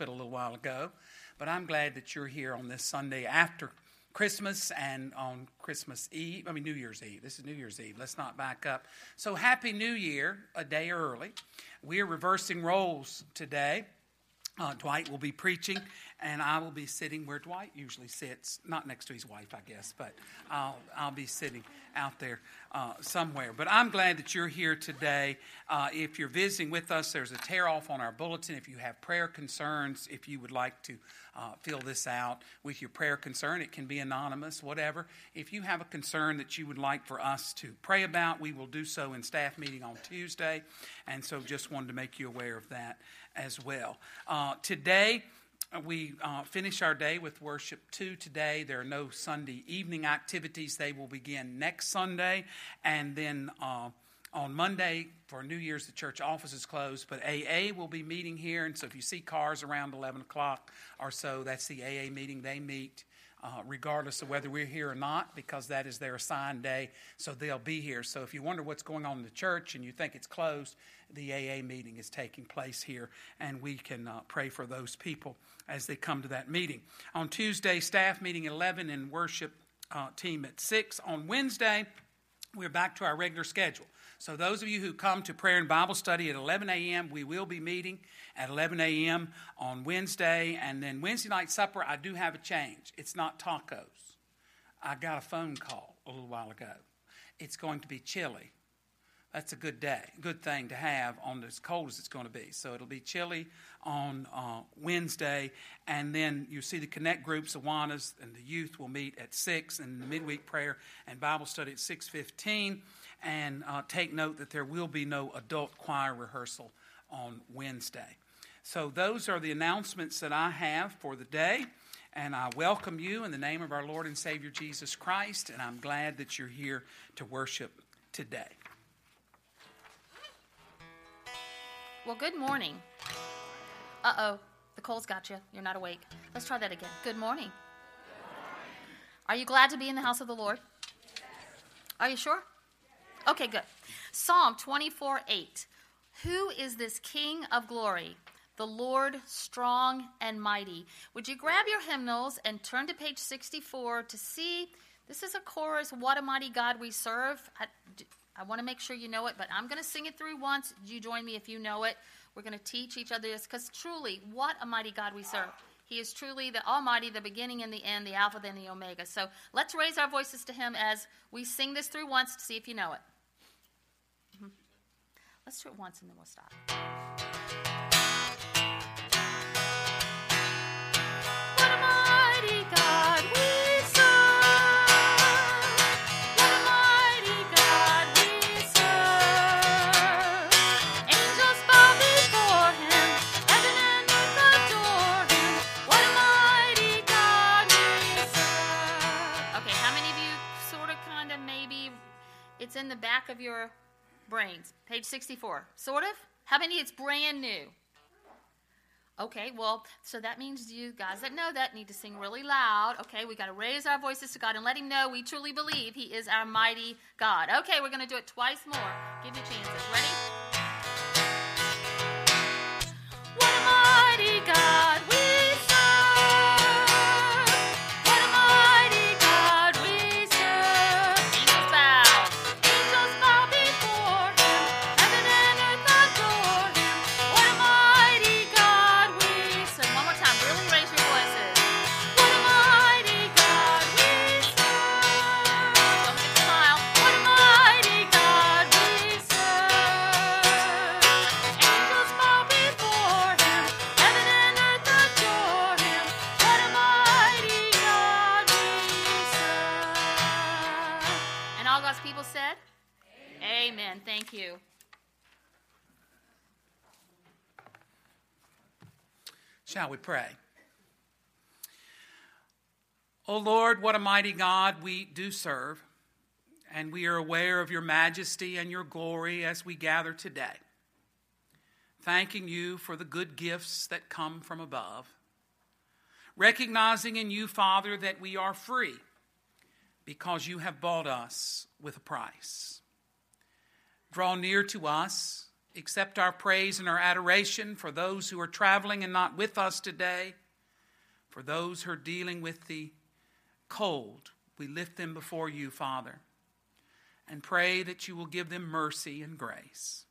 a little while ago, but I'm glad that you're here on this Sunday after Christmas and on Christmas Eve. I mean, New Year's Eve. This is New Year's Eve. Let's not back up. So, Happy New Year, a day early. We're reversing roles today. Uh, Dwight will be preaching, and I will be sitting where Dwight usually sits, not next to his wife, I guess, but I'll, I'll be sitting out there uh, somewhere. But I'm glad that you're here today. Uh, if you're visiting with us, there's a tear off on our bulletin. If you have prayer concerns, if you would like to uh, fill this out with your prayer concern, it can be anonymous, whatever. If you have a concern that you would like for us to pray about, we will do so in staff meeting on Tuesday. And so just wanted to make you aware of that as well. Uh, today, we uh, finish our day with worship two today. There are no Sunday evening activities. They will begin next Sunday. And then uh, on Monday for New Year's, the church office is closed, but AA will be meeting here. And so if you see cars around 11 o'clock or so, that's the AA meeting. They meet uh, regardless of whether we're here or not, because that is their assigned day. So they'll be here. So if you wonder what's going on in the church and you think it's closed, the AA meeting is taking place here, and we can uh, pray for those people as they come to that meeting. On Tuesday, staff meeting at 11 and worship uh, team at 6. On Wednesday, we're back to our regular schedule. So, those of you who come to prayer and Bible study at 11 a.m., we will be meeting at 11 a.m. on Wednesday. And then Wednesday night supper, I do have a change. It's not tacos. I got a phone call a little while ago. It's going to be chili. That's a good day, good thing to have on as cold as it's going to be. So it'll be chili on uh, Wednesday, and then you see the connect groups, Awanas, and the youth will meet at six, and the midweek prayer and Bible study at six fifteen. And uh, take note that there will be no adult choir rehearsal on Wednesday. So those are the announcements that I have for the day. And I welcome you in the name of our Lord and Savior Jesus Christ. And I'm glad that you're here to worship today. Well, good morning. Uh oh, the cold's got you. You're not awake. Let's try that again. Good morning. Are you glad to be in the house of the Lord? Are you sure? Okay, good. Psalm 24 8. Who is this King of glory? The Lord strong and mighty. Would you grab your hymnals and turn to page 64 to see? This is a chorus, What a Mighty God We Serve. I, I want to make sure you know it, but I'm going to sing it through once. You join me if you know it. We're going to teach each other this because truly, what a mighty God we serve. He is truly the Almighty, the beginning and the end, the Alpha and the Omega. So let's raise our voices to Him as we sing this through once to see if you know it. Let's do it once and then we'll stop. What a mighty God we serve. What a mighty God we serve. Angels bow before him, heaven and earth adore him. What a mighty God we serve. Okay, how many of you sort of, kind of, maybe it's in the back of your brains. Page 64. Sort of? How many it's brand new? Okay, well, so that means you guys that know that need to sing really loud. Okay, we got to raise our voices to God and let Him know we truly believe He is our mighty God. Okay, we're going to do it twice more. Give you chances. Ready? What a mighty God Shall we pray? O oh Lord, what a mighty God we do serve, and we are aware of your majesty and your glory as we gather today. Thanking you for the good gifts that come from above, recognizing in you, Father, that we are free because you have bought us with a price. Draw near to us accept our praise and our adoration for those who are traveling and not with us today, for those who are dealing with the cold. We lift them before you, Father, and pray that you will give them mercy and grace.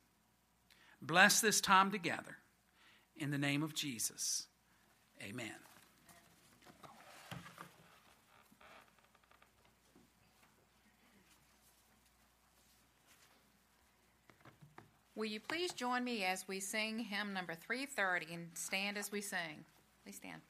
Bless this time together. In the name of Jesus, amen. Will you please join me as we sing hymn number 330 and stand as we sing? Please stand.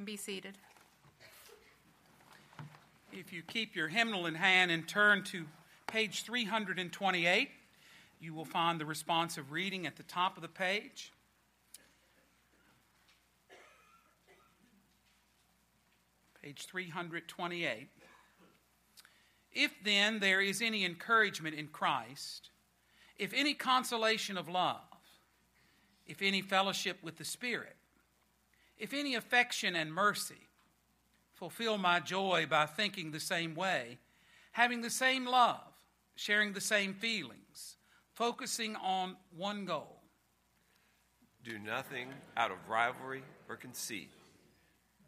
And be seated. If you keep your hymnal in hand and turn to page 328, you will find the responsive reading at the top of the page. Page 328. If then there is any encouragement in Christ, if any consolation of love, if any fellowship with the Spirit, if any affection and mercy, fulfill my joy by thinking the same way, having the same love, sharing the same feelings, focusing on one goal. Do nothing out of rivalry or conceit,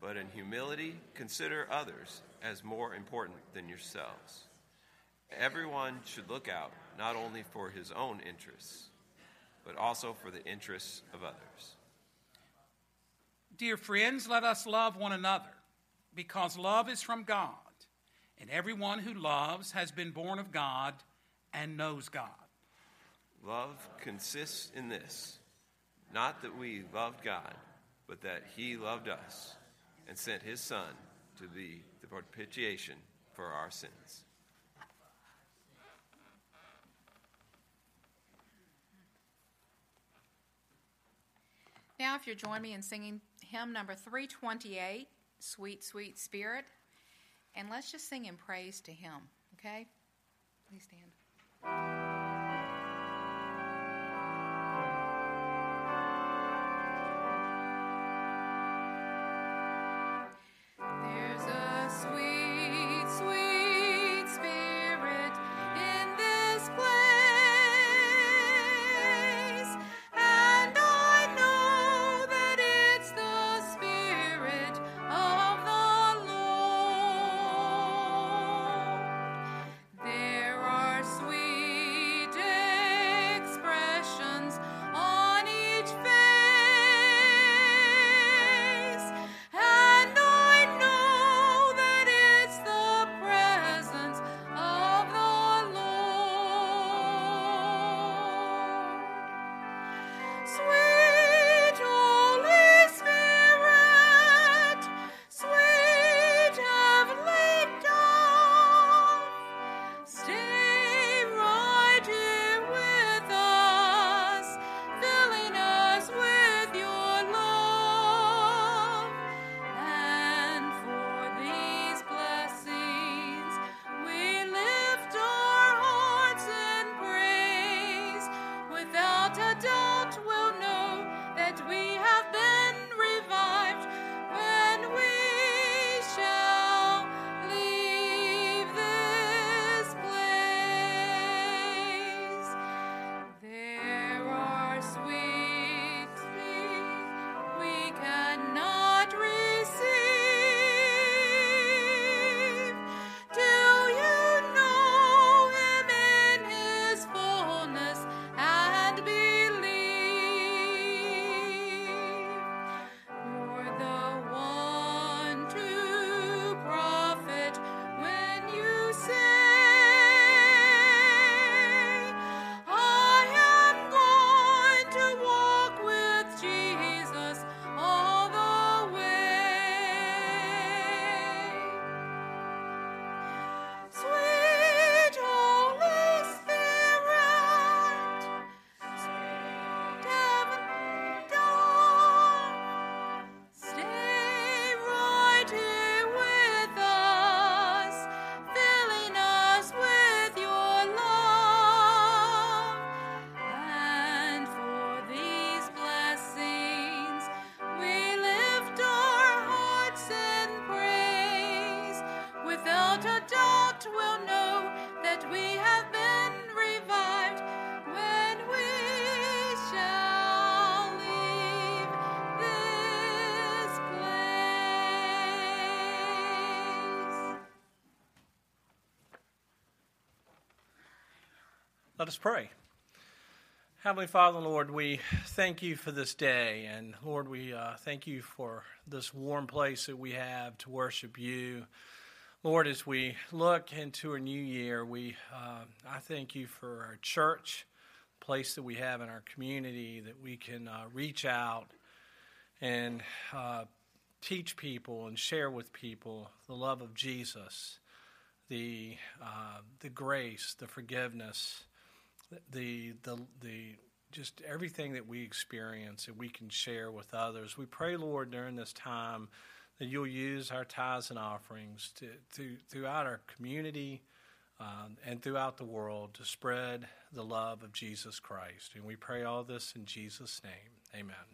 but in humility consider others as more important than yourselves. Everyone should look out not only for his own interests, but also for the interests of others. Dear friends, let us love one another, because love is from God, and everyone who loves has been born of God and knows God. Love consists in this not that we loved God, but that He loved us and sent His Son to be the propitiation for our sins. Now, if you'll join me in singing hymn number 328, Sweet, Sweet Spirit. And let's just sing in praise to Him, okay? Please stand. Let us pray. Heavenly Father, Lord, we thank you for this day. And Lord, we uh, thank you for this warm place that we have to worship you. Lord, as we look into a new year, we uh, I thank you for our church, place that we have in our community that we can uh, reach out and uh, teach people and share with people the love of Jesus, the uh, the grace, the forgiveness the the the just everything that we experience and we can share with others. We pray, Lord, during this time that you'll use our tithes and offerings to, to throughout our community um, and throughout the world to spread the love of Jesus Christ. And we pray all this in Jesus' name. Amen.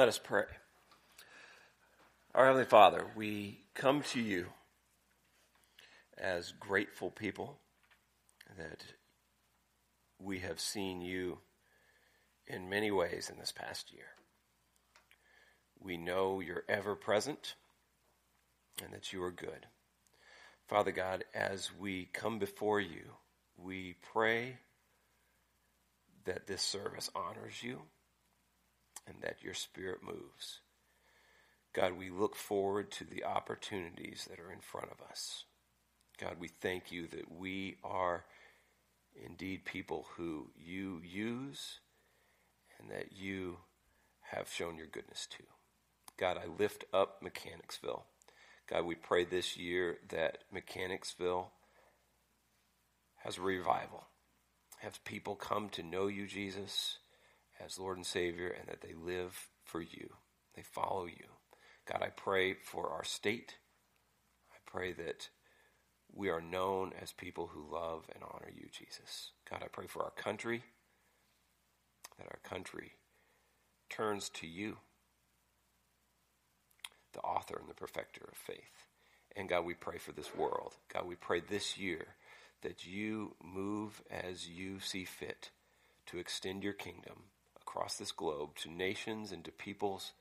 Let us pray. Our Heavenly Father, we come to you as grateful people that we have seen you in many ways in this past year. We know you're ever present and that you are good. Father God, as we come before you, we pray that this service honors you and that your spirit moves. God, we look forward to the opportunities that are in front of us. God, we thank you that we are indeed people who you use and that you have shown your goodness to. God, I lift up Mechanicsville. God, we pray this year that Mechanicsville has revival, have people come to know you, Jesus, as Lord and Savior, and that they live for you. They follow you. God, I pray for our state. I pray that we are known as people who love and honor you, Jesus. God, I pray for our country, that our country turns to you, the author and the perfecter of faith. And God, we pray for this world. God, we pray this year that you move as you see fit to extend your kingdom across this globe to nations and to peoples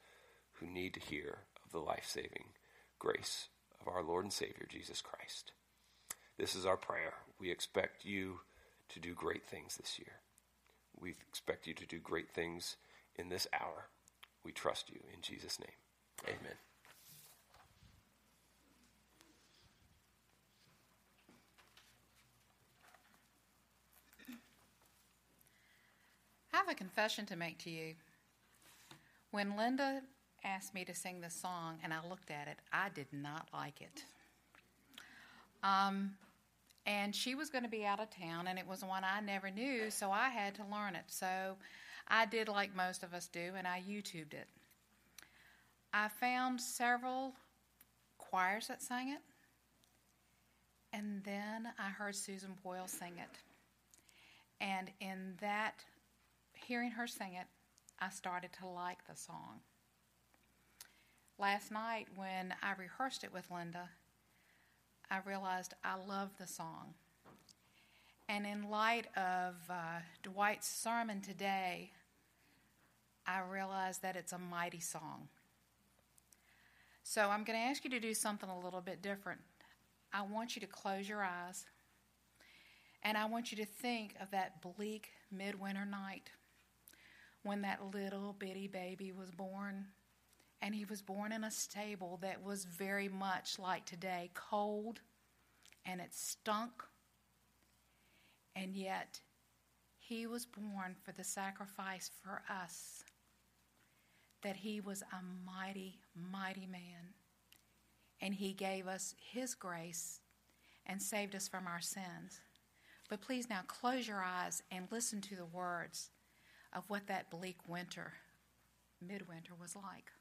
who need to hear of the life saving grace of our Lord and Savior, Jesus Christ. This is our prayer. We expect you to do great things this year. We expect you to do great things in this hour. We trust you in Jesus' name. Amen. Have a confession to make to you. When Linda asked me to sing this song and I looked at it, I did not like it. Um, and she was going to be out of town, and it was one I never knew, so I had to learn it. So I did like most of us do, and I YouTubed it. I found several choirs that sang it, and then I heard Susan Boyle sing it. And in that, hearing her sing it, I started to like the song. Last night, when I rehearsed it with Linda, I realized I love the song. And in light of uh, Dwight's sermon today, I realized that it's a mighty song. So I'm going to ask you to do something a little bit different. I want you to close your eyes, and I want you to think of that bleak midwinter night when that little bitty baby was born. And he was born in a stable that was very much like today cold, and it stunk. And yet, he was born for the sacrifice for us. That he was a mighty, mighty man. And he gave us his grace and saved us from our sins. But please now close your eyes and listen to the words of what that bleak winter, midwinter, was like.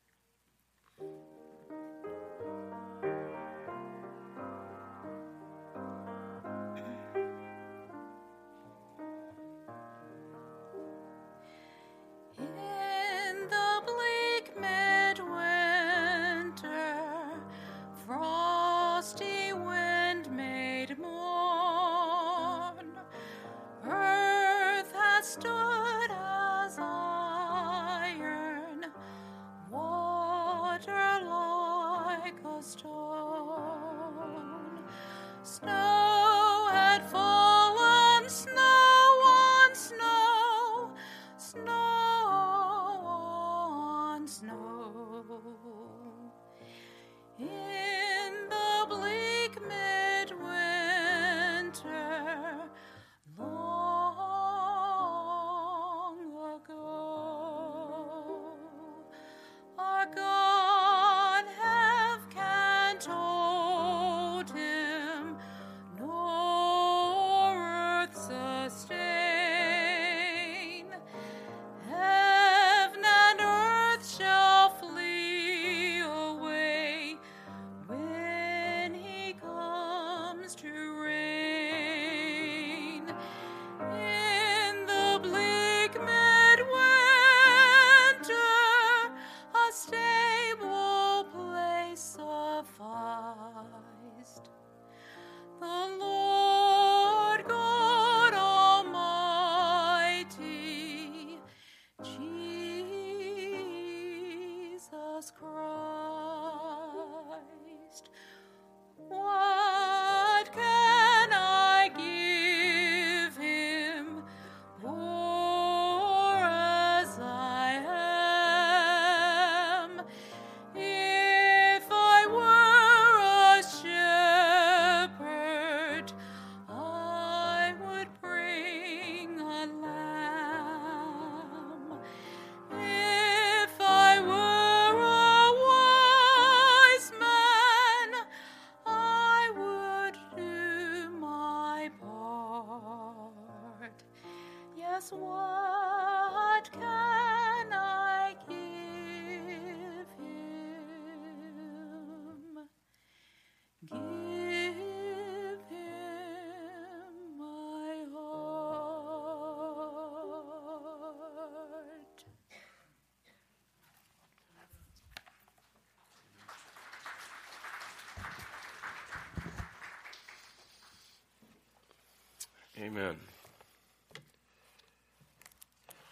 Amen.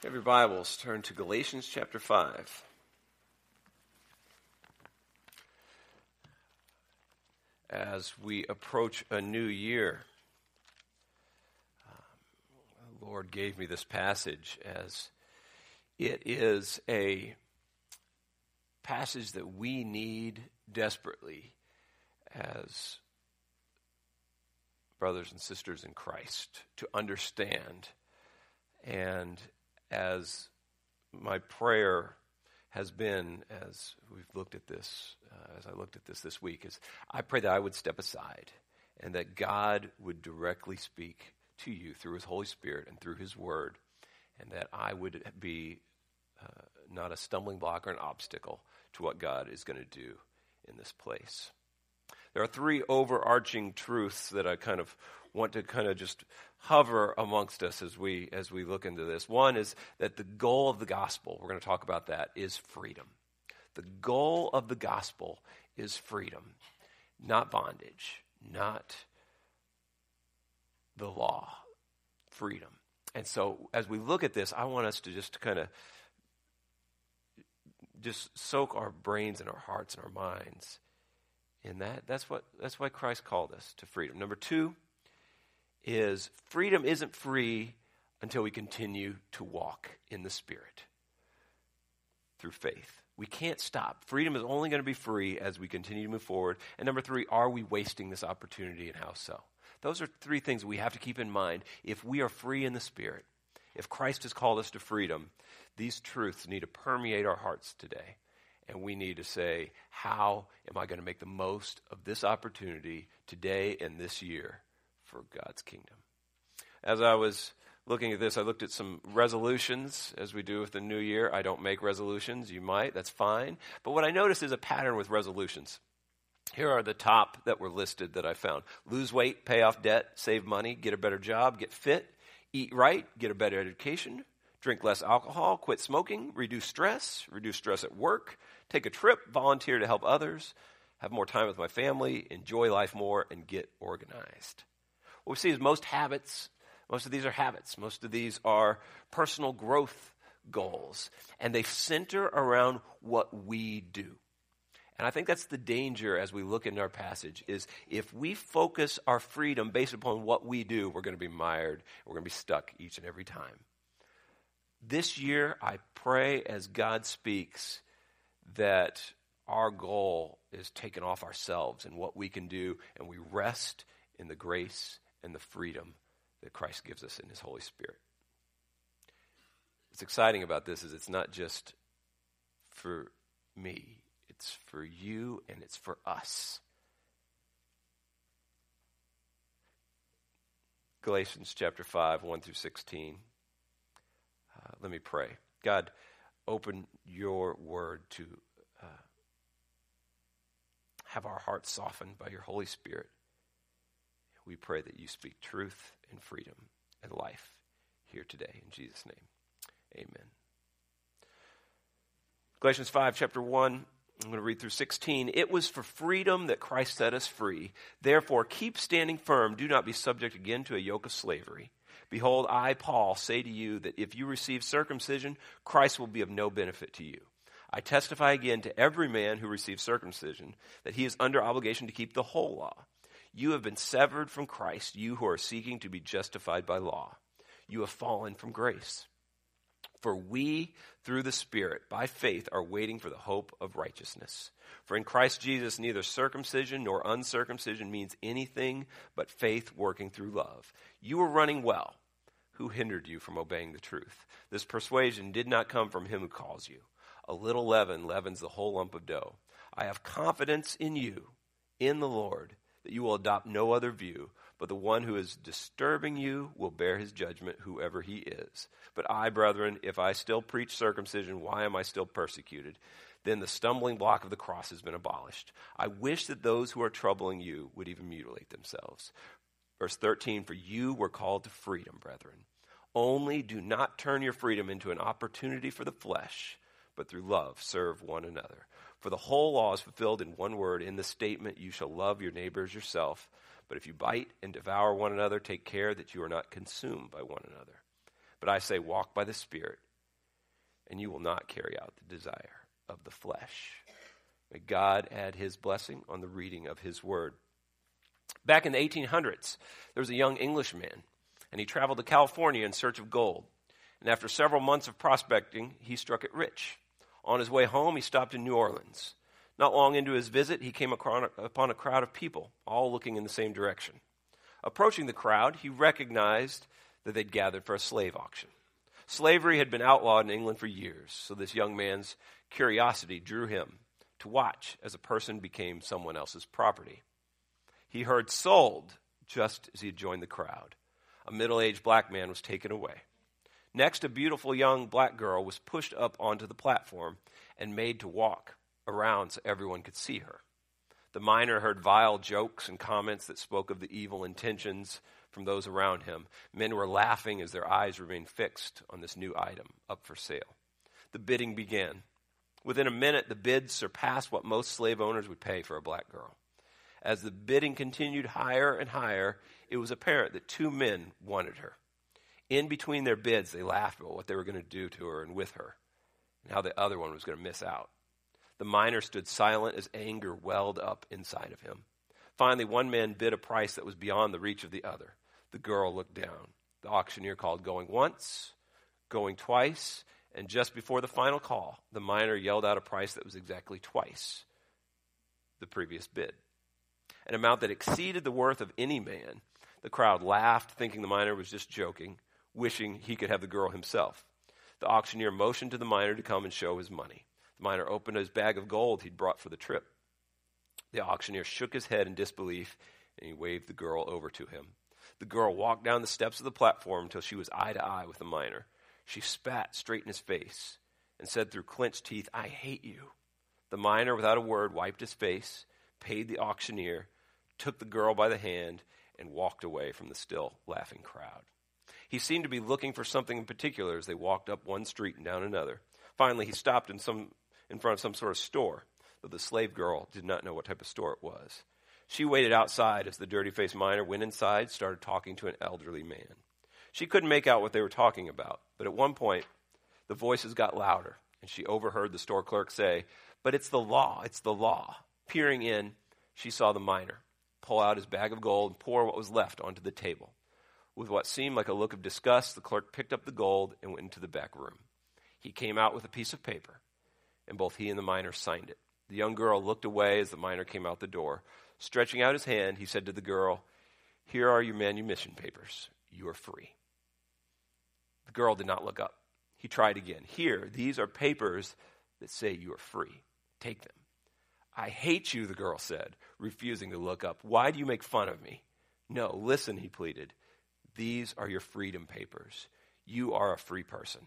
Have your Bibles turn to Galatians chapter 5. As we approach a new year, um, the Lord gave me this passage as it is a passage that we need desperately as brothers and sisters in Christ to understand. And as my prayer has been, as we've looked at this, uh, as I looked at this this week, is I pray that I would step aside and that God would directly speak to you through His Holy Spirit and through His Word, and that I would be uh, not a stumbling block or an obstacle to what God is going to do in this place. There are three overarching truths that I kind of want to kind of just hover amongst us as we as we look into this. One is that the goal of the gospel, we're going to talk about that, is freedom. The goal of the gospel is freedom, not bondage, not the law, freedom. And so as we look at this, I want us to just kind of just soak our brains and our hearts and our minds in that. That's what that's why Christ called us to freedom. Number 2 is freedom isn't free until we continue to walk in the spirit through faith. We can't stop. Freedom is only going to be free as we continue to move forward. And number 3, are we wasting this opportunity and how so? Those are three things we have to keep in mind. If we are free in the Spirit, if Christ has called us to freedom, these truths need to permeate our hearts today. And we need to say, how am I going to make the most of this opportunity today and this year for God's kingdom? As I was looking at this, I looked at some resolutions as we do with the new year. I don't make resolutions. You might. That's fine. But what I noticed is a pattern with resolutions. Here are the top that were listed that I found lose weight, pay off debt, save money, get a better job, get fit, eat right, get a better education, drink less alcohol, quit smoking, reduce stress, reduce stress at work, take a trip, volunteer to help others, have more time with my family, enjoy life more, and get organized. What we see is most habits, most of these are habits, most of these are personal growth goals, and they center around what we do. And I think that's the danger as we look in our passage is if we focus our freedom based upon what we do, we're going to be mired. We're going to be stuck each and every time. This year, I pray as God speaks that our goal is taken off ourselves and what we can do, and we rest in the grace and the freedom that Christ gives us in His Holy Spirit. What's exciting about this is it's not just for me, it's for you and it's for us. Galatians chapter 5, 1 through 16. Uh, let me pray. God, open your word to uh, have our hearts softened by your Holy Spirit. We pray that you speak truth and freedom and life here today. In Jesus' name, amen. Galatians 5, chapter 1, I'm going to read through 16. It was for freedom that Christ set us free. Therefore, keep standing firm. Do not be subject again to a yoke of slavery. Behold, I, Paul, say to you that if you receive circumcision, Christ will be of no benefit to you. I testify again to every man who receives circumcision that he is under obligation to keep the whole law. You have been severed from Christ, you who are seeking to be justified by law. You have fallen from grace. For we, through the Spirit, by faith, are waiting for the hope of righteousness. For in Christ Jesus, neither circumcision nor uncircumcision means anything but faith working through love. You were running well. Who hindered you from obeying the truth? This persuasion did not come from him who calls you. A little leaven leavens the whole lump of dough. I have confidence in you, in the Lord, that you will adopt no other view but the one who is disturbing you will bear his judgment, whoever he is. But I, brethren, if I still preach circumcision, why am I still persecuted? Then the stumbling block of the cross has been abolished. I wish that those who are troubling you would even mutilate themselves. Verse 13 For you were called to freedom, brethren. Only do not turn your freedom into an opportunity for the flesh, but through love serve one another. For the whole law is fulfilled in one word in the statement, You shall love your neighbors yourself. But if you bite and devour one another, take care that you are not consumed by one another. But I say, walk by the Spirit, and you will not carry out the desire of the flesh. May God add his blessing on the reading of his word. Back in the 1800s, there was a young Englishman, and he traveled to California in search of gold. And after several months of prospecting, he struck it rich. On his way home, he stopped in New Orleans. Not long into his visit, he came upon a crowd of people, all looking in the same direction. Approaching the crowd, he recognized that they'd gathered for a slave auction. Slavery had been outlawed in England for years, so this young man's curiosity drew him to watch as a person became someone else's property. He heard sold just as he had joined the crowd. A middle aged black man was taken away. Next, a beautiful young black girl was pushed up onto the platform and made to walk around so everyone could see her. The miner heard vile jokes and comments that spoke of the evil intentions from those around him. Men were laughing as their eyes remained fixed on this new item up for sale. The bidding began. Within a minute, the bids surpassed what most slave owners would pay for a black girl. As the bidding continued higher and higher, it was apparent that two men wanted her. In between their bids, they laughed about what they were going to do to her and with her, and how the other one was going to miss out. The miner stood silent as anger welled up inside of him. Finally, one man bid a price that was beyond the reach of the other. The girl looked down. The auctioneer called going once, going twice, and just before the final call, the miner yelled out a price that was exactly twice the previous bid. An amount that exceeded the worth of any man. The crowd laughed, thinking the miner was just joking, wishing he could have the girl himself. The auctioneer motioned to the miner to come and show his money. The miner opened his bag of gold he'd brought for the trip. The auctioneer shook his head in disbelief and he waved the girl over to him. The girl walked down the steps of the platform until she was eye to eye with the miner. She spat straight in his face and said through clenched teeth, I hate you. The miner, without a word, wiped his face, paid the auctioneer, took the girl by the hand, and walked away from the still laughing crowd. He seemed to be looking for something in particular as they walked up one street and down another. Finally, he stopped in some in front of some sort of store, though the slave girl did not know what type of store it was. She waited outside as the dirty faced miner went inside, started talking to an elderly man. She couldn't make out what they were talking about, but at one point, the voices got louder, and she overheard the store clerk say, But it's the law, it's the law. Peering in, she saw the miner pull out his bag of gold and pour what was left onto the table. With what seemed like a look of disgust, the clerk picked up the gold and went into the back room. He came out with a piece of paper and both he and the miner signed it. The young girl looked away as the miner came out the door. Stretching out his hand, he said to the girl, Here are your manumission papers. You are free. The girl did not look up. He tried again. Here, these are papers that say you are free. Take them. I hate you, the girl said, refusing to look up. Why do you make fun of me? No, listen, he pleaded. These are your freedom papers. You are a free person.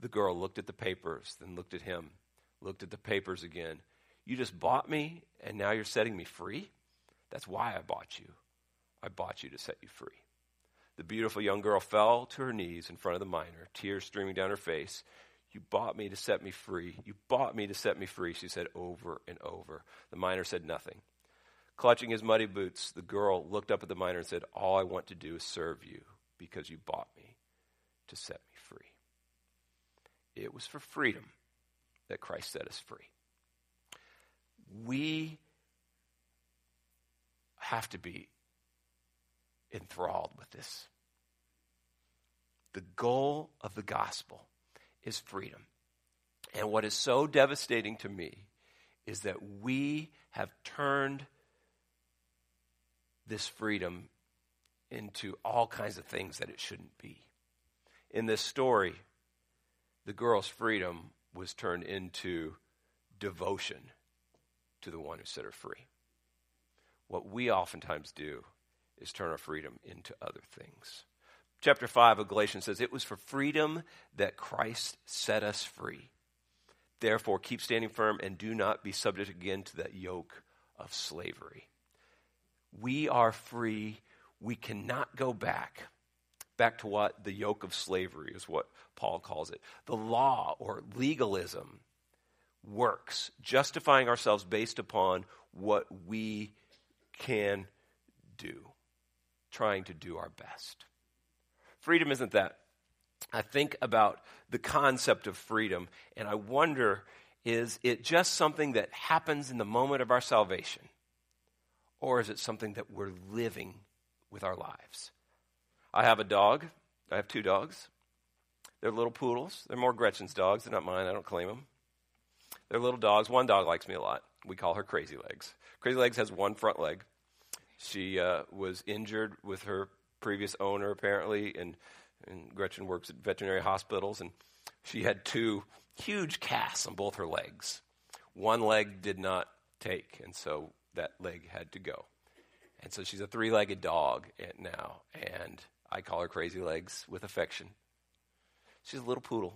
The girl looked at the papers, then looked at him looked at the papers again. You just bought me, and now you're setting me free? That's why I bought you. I bought you to set you free. The beautiful young girl fell to her knees in front of the miner, tears streaming down her face. You bought me to set me free. You bought me to set me free, she said over and over. The miner said nothing. Clutching his muddy boots, the girl looked up at the miner and said, All I want to do is serve you because you bought me to set me free. It was for freedom that Christ set us free. We have to be enthralled with this. The goal of the gospel is freedom. And what is so devastating to me is that we have turned this freedom into all kinds of things that it shouldn't be. In this story, the girl's freedom was turned into devotion to the one who set her free. What we oftentimes do is turn our freedom into other things. Chapter 5 of Galatians says, It was for freedom that Christ set us free. Therefore, keep standing firm and do not be subject again to that yoke of slavery. We are free. We cannot go back back to what the yoke of slavery is what Paul calls it. The law or legalism works, justifying ourselves based upon what we can do, trying to do our best. Freedom isn't that. I think about the concept of freedom and I wonder is it just something that happens in the moment of our salvation? Or is it something that we're living with our lives? I have a dog. I have two dogs. They're little poodles. They're more Gretchen's dogs. They're not mine. I don't claim them. They're little dogs. One dog likes me a lot. We call her Crazy Legs. Crazy Legs has one front leg. She uh, was injured with her previous owner, apparently, and, and Gretchen works at veterinary hospitals, and she had two huge casts on both her legs. One leg did not take, and so that leg had to go. And so she's a three legged dog now, and I call her Crazy Legs with affection. She's a little poodle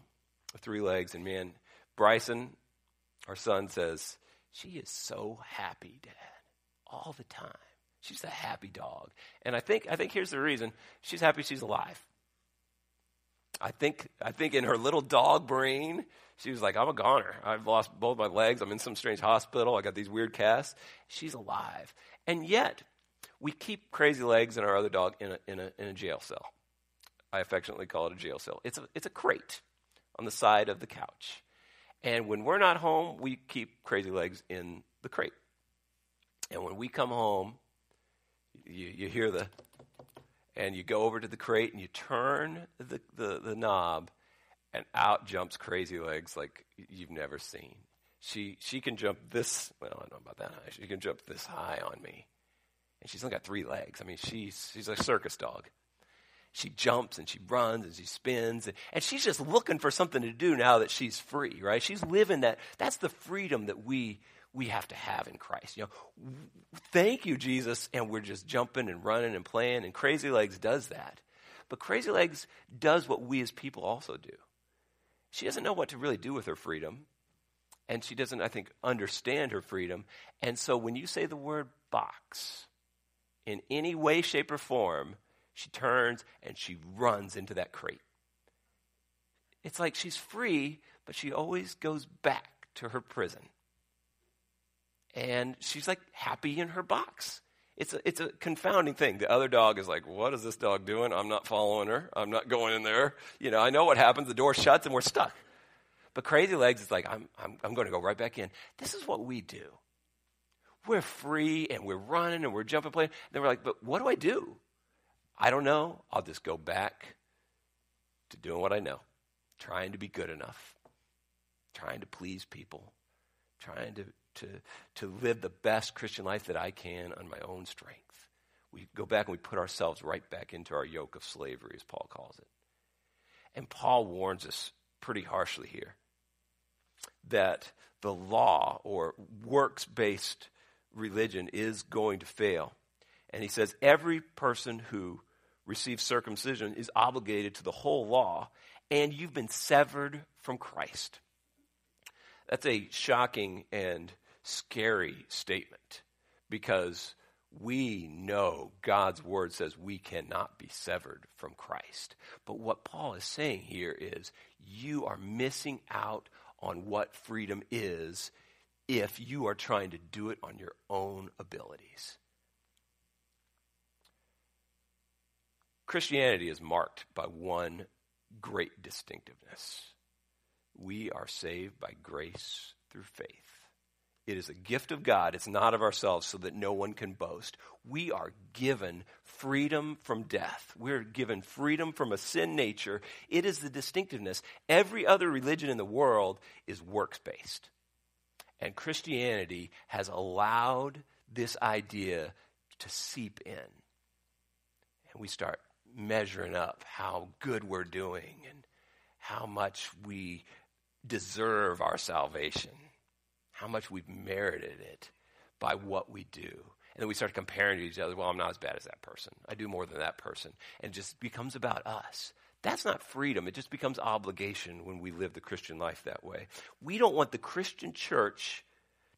with three legs, and man, Bryson, our son, says, She is so happy, Dad, all the time. She's a happy dog. And I think, I think here's the reason she's happy she's alive. I think, I think in her little dog brain, she was like, I'm a goner. I've lost both my legs. I'm in some strange hospital. I got these weird casts. She's alive. And yet, we keep crazy legs and our other dog in a, in a, in a jail cell. I affectionately call it a jail cell. It's a, it's a crate on the side of the couch. And when we're not home, we keep crazy legs in the crate. And when we come home, you, you hear the, and you go over to the crate and you turn the, the, the knob, and out jumps Crazy Legs like you've never seen. She, she can jump this, well, I don't know about that high. She can jump this high on me. And she's only got three legs. I mean, she's, she's a circus dog. She jumps and she runs and she spins and, and she's just looking for something to do now that she's free, right? She's living that. That's the freedom that we we have to have in Christ. You know, thank you, Jesus, and we're just jumping and running and playing, and Crazy Legs does that. But Crazy Legs does what we as people also do. She doesn't know what to really do with her freedom, and she doesn't, I think, understand her freedom. And so when you say the word box in any way, shape, or form, she turns and she runs into that crate. It's like she's free, but she always goes back to her prison and she's like happy in her box. It's a, it's a confounding thing. The other dog is like, what is this dog doing? I'm not following her. I'm not going in there. You know, I know what happens. The door shuts and we're stuck. But Crazy Legs is like, I'm, I'm, I'm going to go right back in. This is what we do. We're free and we're running and we're jumping, playing. And then we're like, but what do I do? I don't know. I'll just go back to doing what I know, trying to be good enough, trying to please people, trying to to, to live the best Christian life that I can on my own strength. We go back and we put ourselves right back into our yoke of slavery, as Paul calls it. And Paul warns us pretty harshly here that the law or works based religion is going to fail. And he says every person who receives circumcision is obligated to the whole law, and you've been severed from Christ. That's a shocking and scary statement because we know God's word says we cannot be severed from Christ. But what Paul is saying here is you are missing out on what freedom is if you are trying to do it on your own abilities. Christianity is marked by one great distinctiveness. We are saved by grace through faith. It is a gift of God. It's not of ourselves so that no one can boast. We are given freedom from death. We're given freedom from a sin nature. It is the distinctiveness. Every other religion in the world is works based. And Christianity has allowed this idea to seep in. And we start measuring up how good we're doing and how much we deserve our salvation how much we've merited it by what we do. And then we start comparing to each other. Well, I'm not as bad as that person. I do more than that person. And it just becomes about us. That's not freedom. It just becomes obligation when we live the Christian life that way. We don't want the Christian church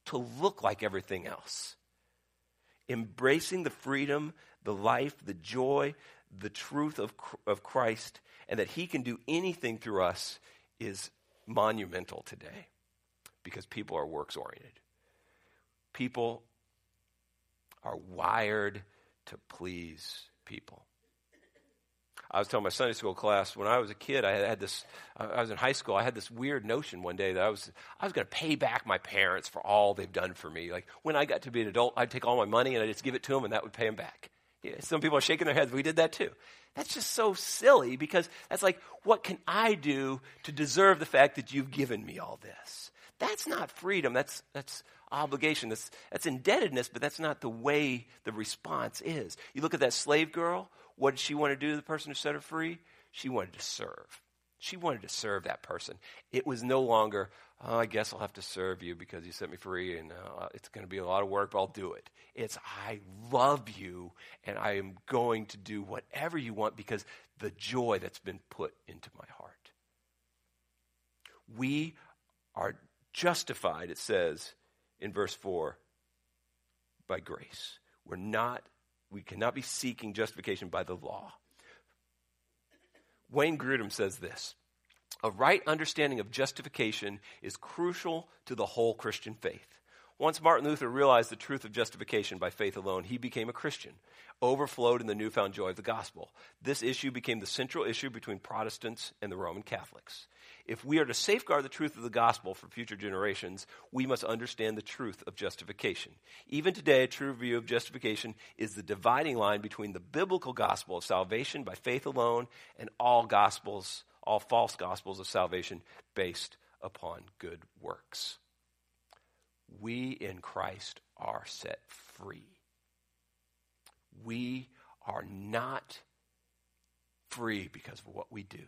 to look like everything else. Embracing the freedom, the life, the joy, the truth of, of Christ, and that He can do anything through us is monumental today because people are works oriented. People are wired to please people. I was telling my Sunday school class when I was a kid, I had this. I was in high school. I had this weird notion one day that I was I was going to pay back my parents for all they've done for me. Like when I got to be an adult, I'd take all my money and I'd just give it to them, and that would pay them back. Yeah, some people are shaking their heads. We did that too. That's just so silly because that's like, what can I do to deserve the fact that you've given me all this? That's not freedom. That's, that's obligation. That's, that's indebtedness, but that's not the way the response is. You look at that slave girl. What did she want to do to the person who set her free? She wanted to serve. She wanted to serve that person. It was no longer, oh, I guess I'll have to serve you because you set me free and uh, it's going to be a lot of work, but I'll do it. It's, I love you and I am going to do whatever you want because the joy that's been put into my heart. We are justified, it says in verse 4, by grace. We're not, we cannot be seeking justification by the law. Wayne Grudem says this A right understanding of justification is crucial to the whole Christian faith. Once Martin Luther realized the truth of justification by faith alone, he became a Christian, overflowed in the newfound joy of the gospel. This issue became the central issue between Protestants and the Roman Catholics. If we are to safeguard the truth of the gospel for future generations, we must understand the truth of justification. Even today, a true view of justification is the dividing line between the biblical gospel of salvation by faith alone and all gospels, all false gospels of salvation based upon good works. We in Christ are set free. We are not free because of what we do.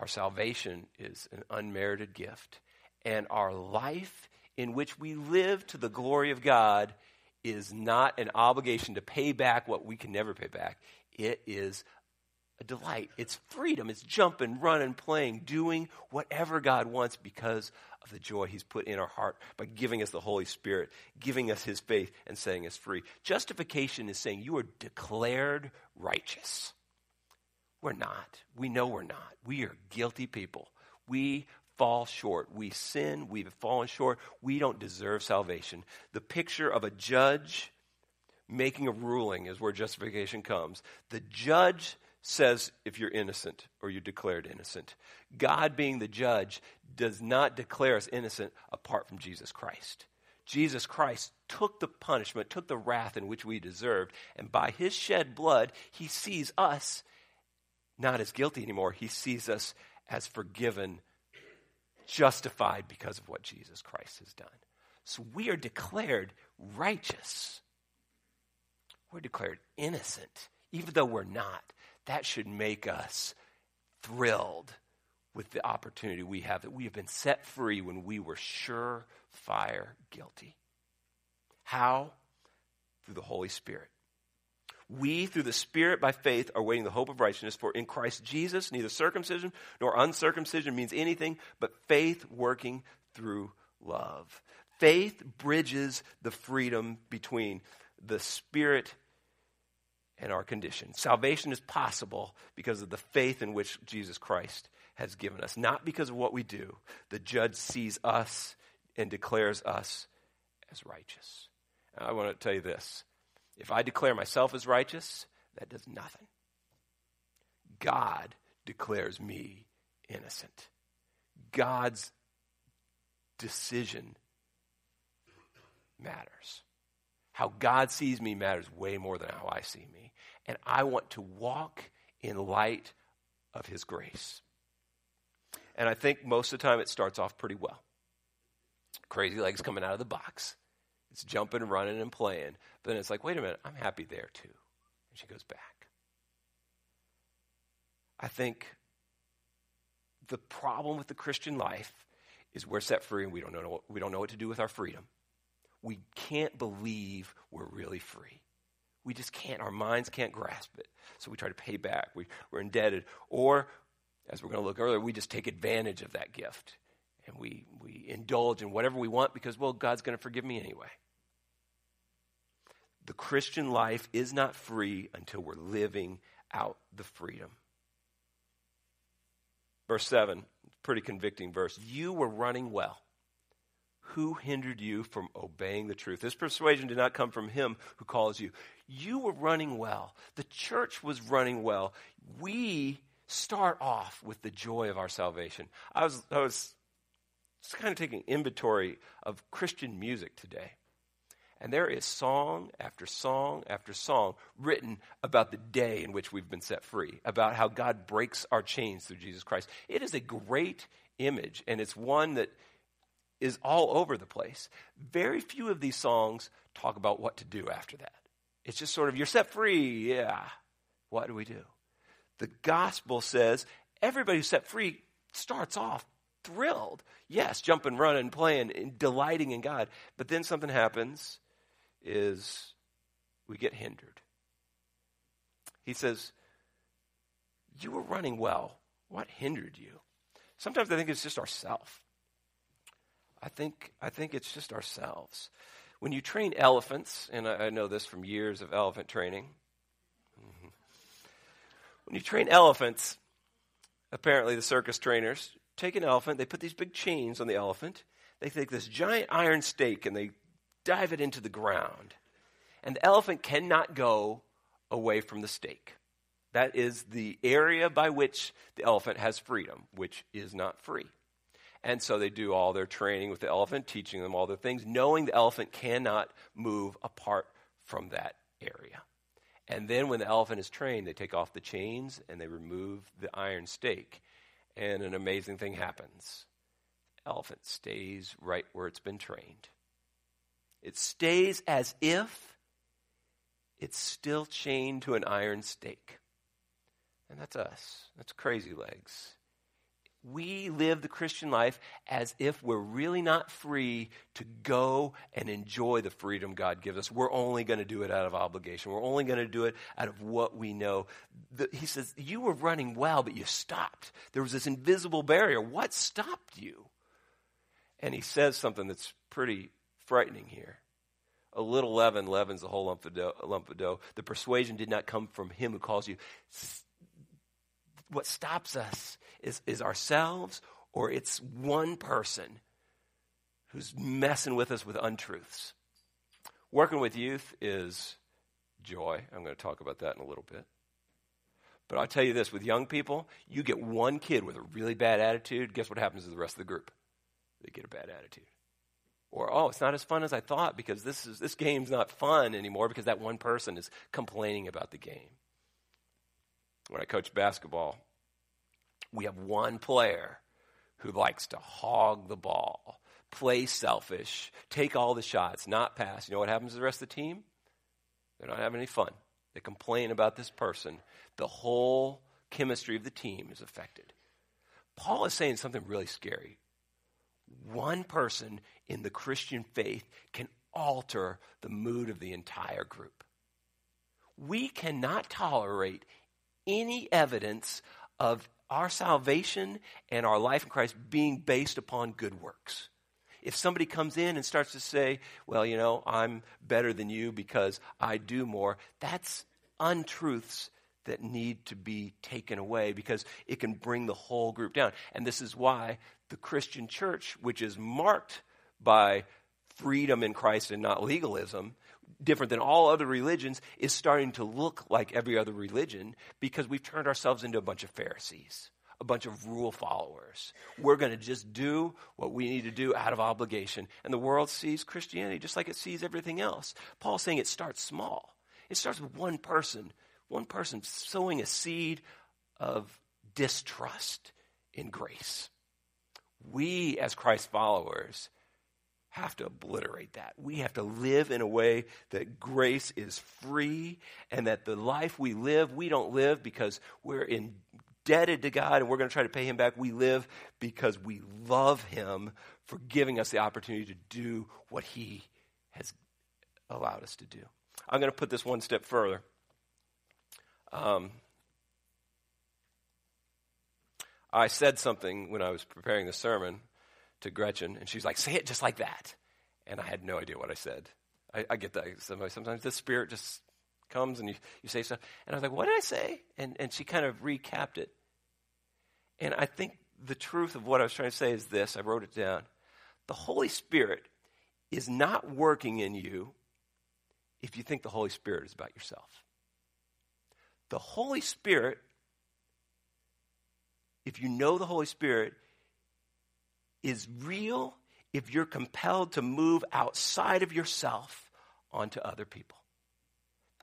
Our salvation is an unmerited gift, and our life in which we live to the glory of God is not an obligation to pay back what we can never pay back. It is a delight. It's freedom. It's jumping, running, playing, doing whatever God wants because of the joy He's put in our heart by giving us the Holy Spirit, giving us His faith, and setting us free. Justification is saying you are declared righteous. We're not. We know we're not. We are guilty people. We fall short. We sin. We've fallen short. We don't deserve salvation. The picture of a judge making a ruling is where justification comes. The judge says if you're innocent or you're declared innocent. God, being the judge, does not declare us innocent apart from Jesus Christ. Jesus Christ took the punishment, took the wrath in which we deserved, and by his shed blood, he sees us not as guilty anymore. He sees us as forgiven, justified because of what Jesus Christ has done. So we are declared righteous. We're declared innocent, even though we're not. That should make us thrilled with the opportunity we have that we have been set free when we were surefire guilty. How? Through the Holy Spirit. We, through the Spirit by faith, are waiting the hope of righteousness. For in Christ Jesus, neither circumcision nor uncircumcision means anything but faith working through love. Faith bridges the freedom between the Spirit and our condition. Salvation is possible because of the faith in which Jesus Christ has given us, not because of what we do. The judge sees us and declares us as righteous. I want to tell you this if I declare myself as righteous, that does nothing. God declares me innocent. God's decision matters. How God sees me matters way more than how I see me. And I want to walk in light of His grace. And I think most of the time it starts off pretty well. Crazy legs coming out of the box. It's jumping, running, and playing. But then it's like, wait a minute, I'm happy there too. And she goes back. I think the problem with the Christian life is we're set free and we don't know we don't know what to do with our freedom. We can't believe we're really free. We just can't. Our minds can't grasp it. So we try to pay back. We, we're indebted. Or, as we're going to look earlier, we just take advantage of that gift and we, we indulge in whatever we want because, well, God's going to forgive me anyway. The Christian life is not free until we're living out the freedom. Verse 7, pretty convicting verse. You were running well. Who hindered you from obeying the truth? This persuasion did not come from him who calls you. You were running well. The church was running well. We start off with the joy of our salvation. I was, I was kind of taking inventory of Christian music today. And there is song after song after song written about the day in which we've been set free, about how God breaks our chains through Jesus Christ. It is a great image, and it's one that is all over the place. Very few of these songs talk about what to do after that. It's just sort of, you're set free. Yeah. What do we do? The gospel says everybody who's set free starts off thrilled. Yes, jumping, running, playing, and delighting in God. But then something happens is we get hindered. He says, You were running well. What hindered you? Sometimes I think it's just ourself. I think I think it's just ourselves. When you train elephants, and I, I know this from years of elephant training. Mm-hmm. When you train elephants, apparently the circus trainers take an elephant, they put these big chains on the elephant, they take this giant iron stake and they dive it into the ground. And the elephant cannot go away from the stake. That is the area by which the elephant has freedom, which is not free. And so they do all their training with the elephant, teaching them all the things, knowing the elephant cannot move apart from that area. And then when the elephant is trained, they take off the chains and they remove the iron stake. And an amazing thing happens. Elephant stays right where it's been trained. It stays as if it's still chained to an iron stake. And that's us. That's crazy legs. We live the Christian life as if we're really not free to go and enjoy the freedom God gives us. We're only going to do it out of obligation. We're only going to do it out of what we know. The, he says, You were running well, but you stopped. There was this invisible barrier. What stopped you? And he says something that's pretty frightening here. A little leaven leavens the whole lump of, dough, lump of dough. The persuasion did not come from him who calls you what stops us is, is ourselves or it's one person who's messing with us with untruths. Working with youth is joy. I'm going to talk about that in a little bit. But I'll tell you this with young people, you get one kid with a really bad attitude, guess what happens to the rest of the group? They get a bad attitude. Or, oh, it's not as fun as I thought because this, is, this game's not fun anymore because that one person is complaining about the game when I coach basketball, we have one player who likes to hog the ball, play selfish, take all the shots, not pass. You know what happens to the rest of the team? They're not having any fun. They complain about this person. The whole chemistry of the team is affected. Paul is saying something really scary. One person in the Christian faith can alter the mood of the entire group. We cannot tolerate any evidence of our salvation and our life in Christ being based upon good works. If somebody comes in and starts to say, well, you know, I'm better than you because I do more, that's untruths that need to be taken away because it can bring the whole group down. And this is why the Christian church, which is marked by freedom in Christ and not legalism, different than all other religions, is starting to look like every other religion because we've turned ourselves into a bunch of Pharisees, a bunch of rule followers. We're going to just do what we need to do out of obligation. And the world sees Christianity just like it sees everything else. Paul's saying it starts small, it starts with one person, one person sowing a seed of distrust in grace. We, as Christ followers, have to obliterate that. We have to live in a way that grace is free and that the life we live, we don't live because we're indebted to God and we're going to try to pay Him back. We live because we love Him for giving us the opportunity to do what He has allowed us to do. I'm going to put this one step further. Um, I said something when I was preparing the sermon to Gretchen, and she's like, "Say it just like that," and I had no idea what I said. I, I get that sometimes the spirit just comes and you, you say stuff, and I was like, "What did I say?" And and she kind of recapped it, and I think the truth of what I was trying to say is this. I wrote it down. The Holy Spirit is not working in you if you think the Holy Spirit is about yourself. The Holy Spirit, if you know the Holy Spirit, is real if you're compelled to move outside of yourself onto other people.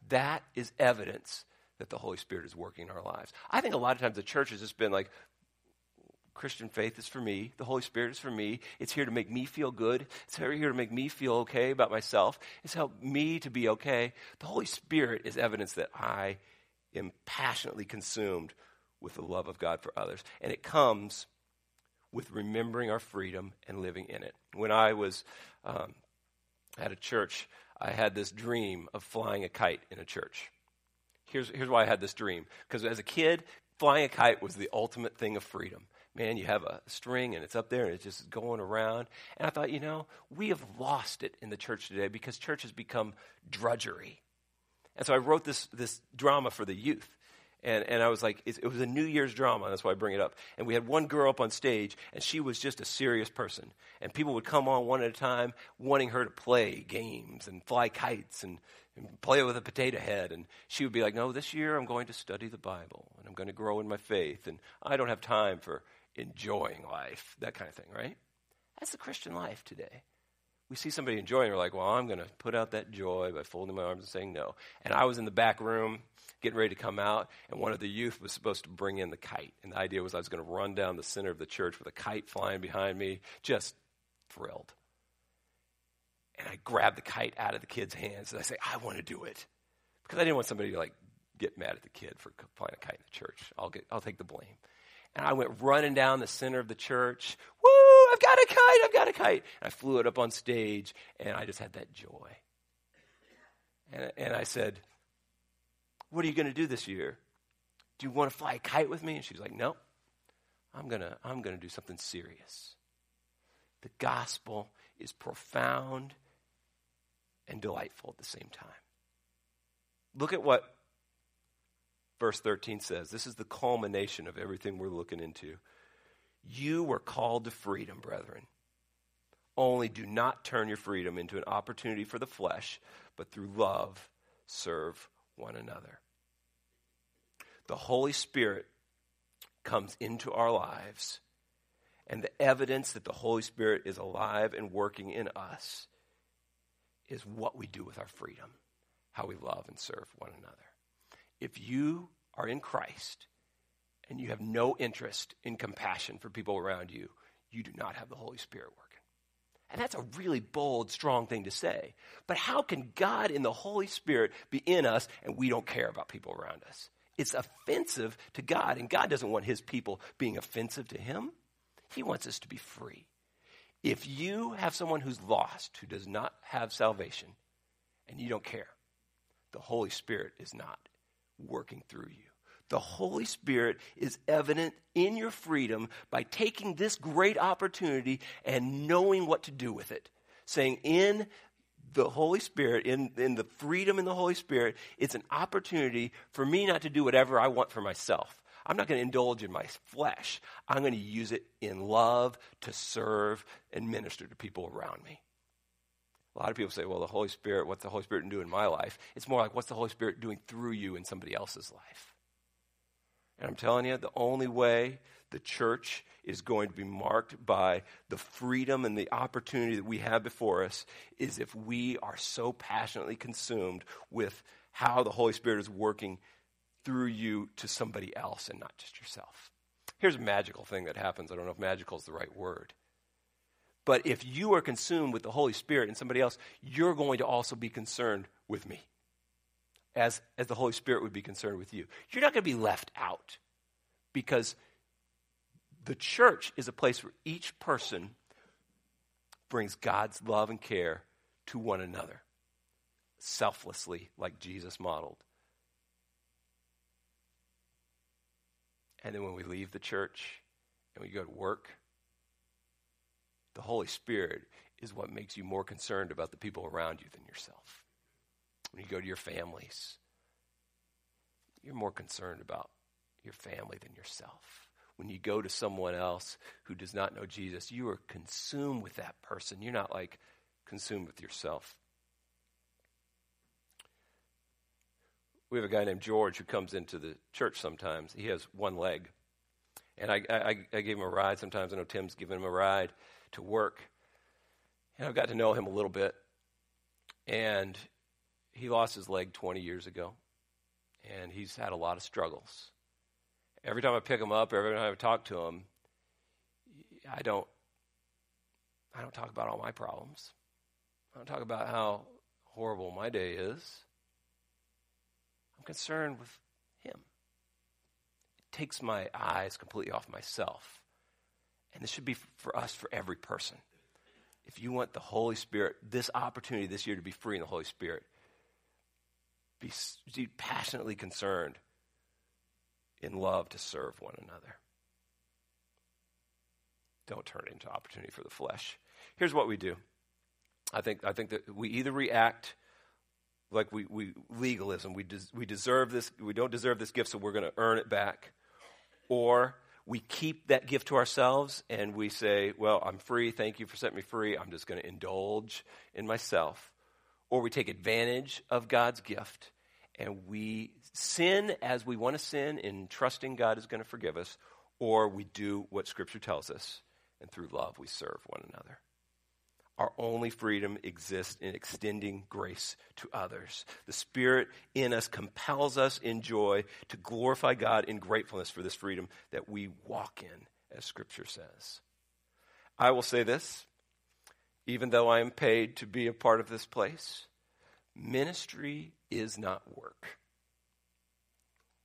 That is evidence that the Holy Spirit is working in our lives. I think a lot of times the church has just been like, Christian faith is for me. The Holy Spirit is for me. It's here to make me feel good. It's here to make me feel okay about myself. It's helped me to be okay. The Holy Spirit is evidence that I am passionately consumed with the love of God for others. And it comes with remembering our freedom and living in it. When I was um, at a church, I had this dream of flying a kite in a church. Here's, here's why I had this dream. Because as a kid, flying a kite was the ultimate thing of freedom man, you have a string and it's up there and it's just going around. And I thought, you know, we have lost it in the church today because church has become drudgery. And so I wrote this, this drama for the youth. And, and I was like, it, was a New Year's drama. That's why I bring it up. And we had one girl up on stage, and she was just a serious person. And people would come on one at a time, wanting her to play games and fly kites and, and play with a potato head. And she would be like, No, this year I'm going to study the Bible, and I'm going to grow in my faith. And I don't have time for enjoying life, that kind of thing, right? That's the Christian life today. We see somebody enjoying, we're like, well, I'm going to put out that joy by folding my arms and saying no. And I was in the back room getting ready to come out, and one of the youth was supposed to bring in the kite. And the idea was I was going to run down the center of the church with a kite flying behind me, just thrilled. And I grabbed the kite out of the kid's hands and I say, I want to do it. Because I didn't want somebody to like get mad at the kid for flying a kite in the church. I'll, get, I'll take the blame. And I went running down the center of the church. Woo, I've got a kite, I've got a kite. And I flew it up on stage, and I just had that joy. And, and I said, What are you going to do this year? Do you want to fly a kite with me? And she's like, No, I'm going to I'm going to do something serious. The gospel is profound and delightful at the same time. Look at what verse 13 says. This is the culmination of everything we're looking into. You were called to freedom, brethren. Only do not turn your freedom into an opportunity for the flesh, but through love serve one another. The Holy Spirit comes into our lives, and the evidence that the Holy Spirit is alive and working in us is what we do with our freedom, how we love and serve one another. If you are in Christ and you have no interest in compassion for people around you, you do not have the Holy Spirit working. And that's a really bold, strong thing to say. But how can God in the Holy Spirit be in us and we don't care about people around us? It's offensive to God, and God doesn't want his people being offensive to him. He wants us to be free. If you have someone who's lost, who does not have salvation, and you don't care, the Holy Spirit is not working through you. The Holy Spirit is evident in your freedom by taking this great opportunity and knowing what to do with it. Saying, in the Holy Spirit, in, in the freedom in the Holy Spirit, it's an opportunity for me not to do whatever I want for myself. I'm not going to indulge in my flesh. I'm going to use it in love to serve and minister to people around me. A lot of people say, well, the Holy Spirit, what's the Holy Spirit do in my life? It's more like, what's the Holy Spirit doing through you in somebody else's life? And I'm telling you, the only way the church is going to be marked by the freedom and the opportunity that we have before us is if we are so passionately consumed with how the Holy Spirit is working through you to somebody else and not just yourself. Here's a magical thing that happens. I don't know if magical is the right word. But if you are consumed with the Holy Spirit and somebody else, you're going to also be concerned with me, as, as the Holy Spirit would be concerned with you. You're not going to be left out because the church is a place where each person brings God's love and care to one another, selflessly, like Jesus modeled. And then when we leave the church and we go to work, the Holy Spirit is what makes you more concerned about the people around you than yourself. When you go to your families, you're more concerned about your family than yourself. When you go to someone else who does not know Jesus, you are consumed with that person. You're not like consumed with yourself. We have a guy named George who comes into the church sometimes. He has one leg. And I, I, I gave him a ride sometimes. I know Tim's given him a ride to work. And I've got to know him a little bit. And he lost his leg 20 years ago. And he's had a lot of struggles. Every time I pick him up, every time I talk to him, I don't I don't talk about all my problems. I don't talk about how horrible my day is. I'm concerned with him. It takes my eyes completely off myself. And this should be for us, for every person. If you want the Holy Spirit, this opportunity this year to be free in the Holy Spirit, be, be passionately concerned in love to serve one another. Don't turn it into opportunity for the flesh. Here's what we do. I think, I think that we either react like we, we legalism, we, des, we deserve this, we don't deserve this gift, so we're going to earn it back, or we keep that gift to ourselves and we say, Well, I'm free. Thank you for setting me free. I'm just going to indulge in myself. Or we take advantage of God's gift and we sin as we want to sin in trusting God is going to forgive us, or we do what Scripture tells us and through love we serve one another. Our only freedom exists in extending grace to others. The Spirit in us compels us in joy to glorify God in gratefulness for this freedom that we walk in, as Scripture says. I will say this, even though I am paid to be a part of this place, ministry is not work.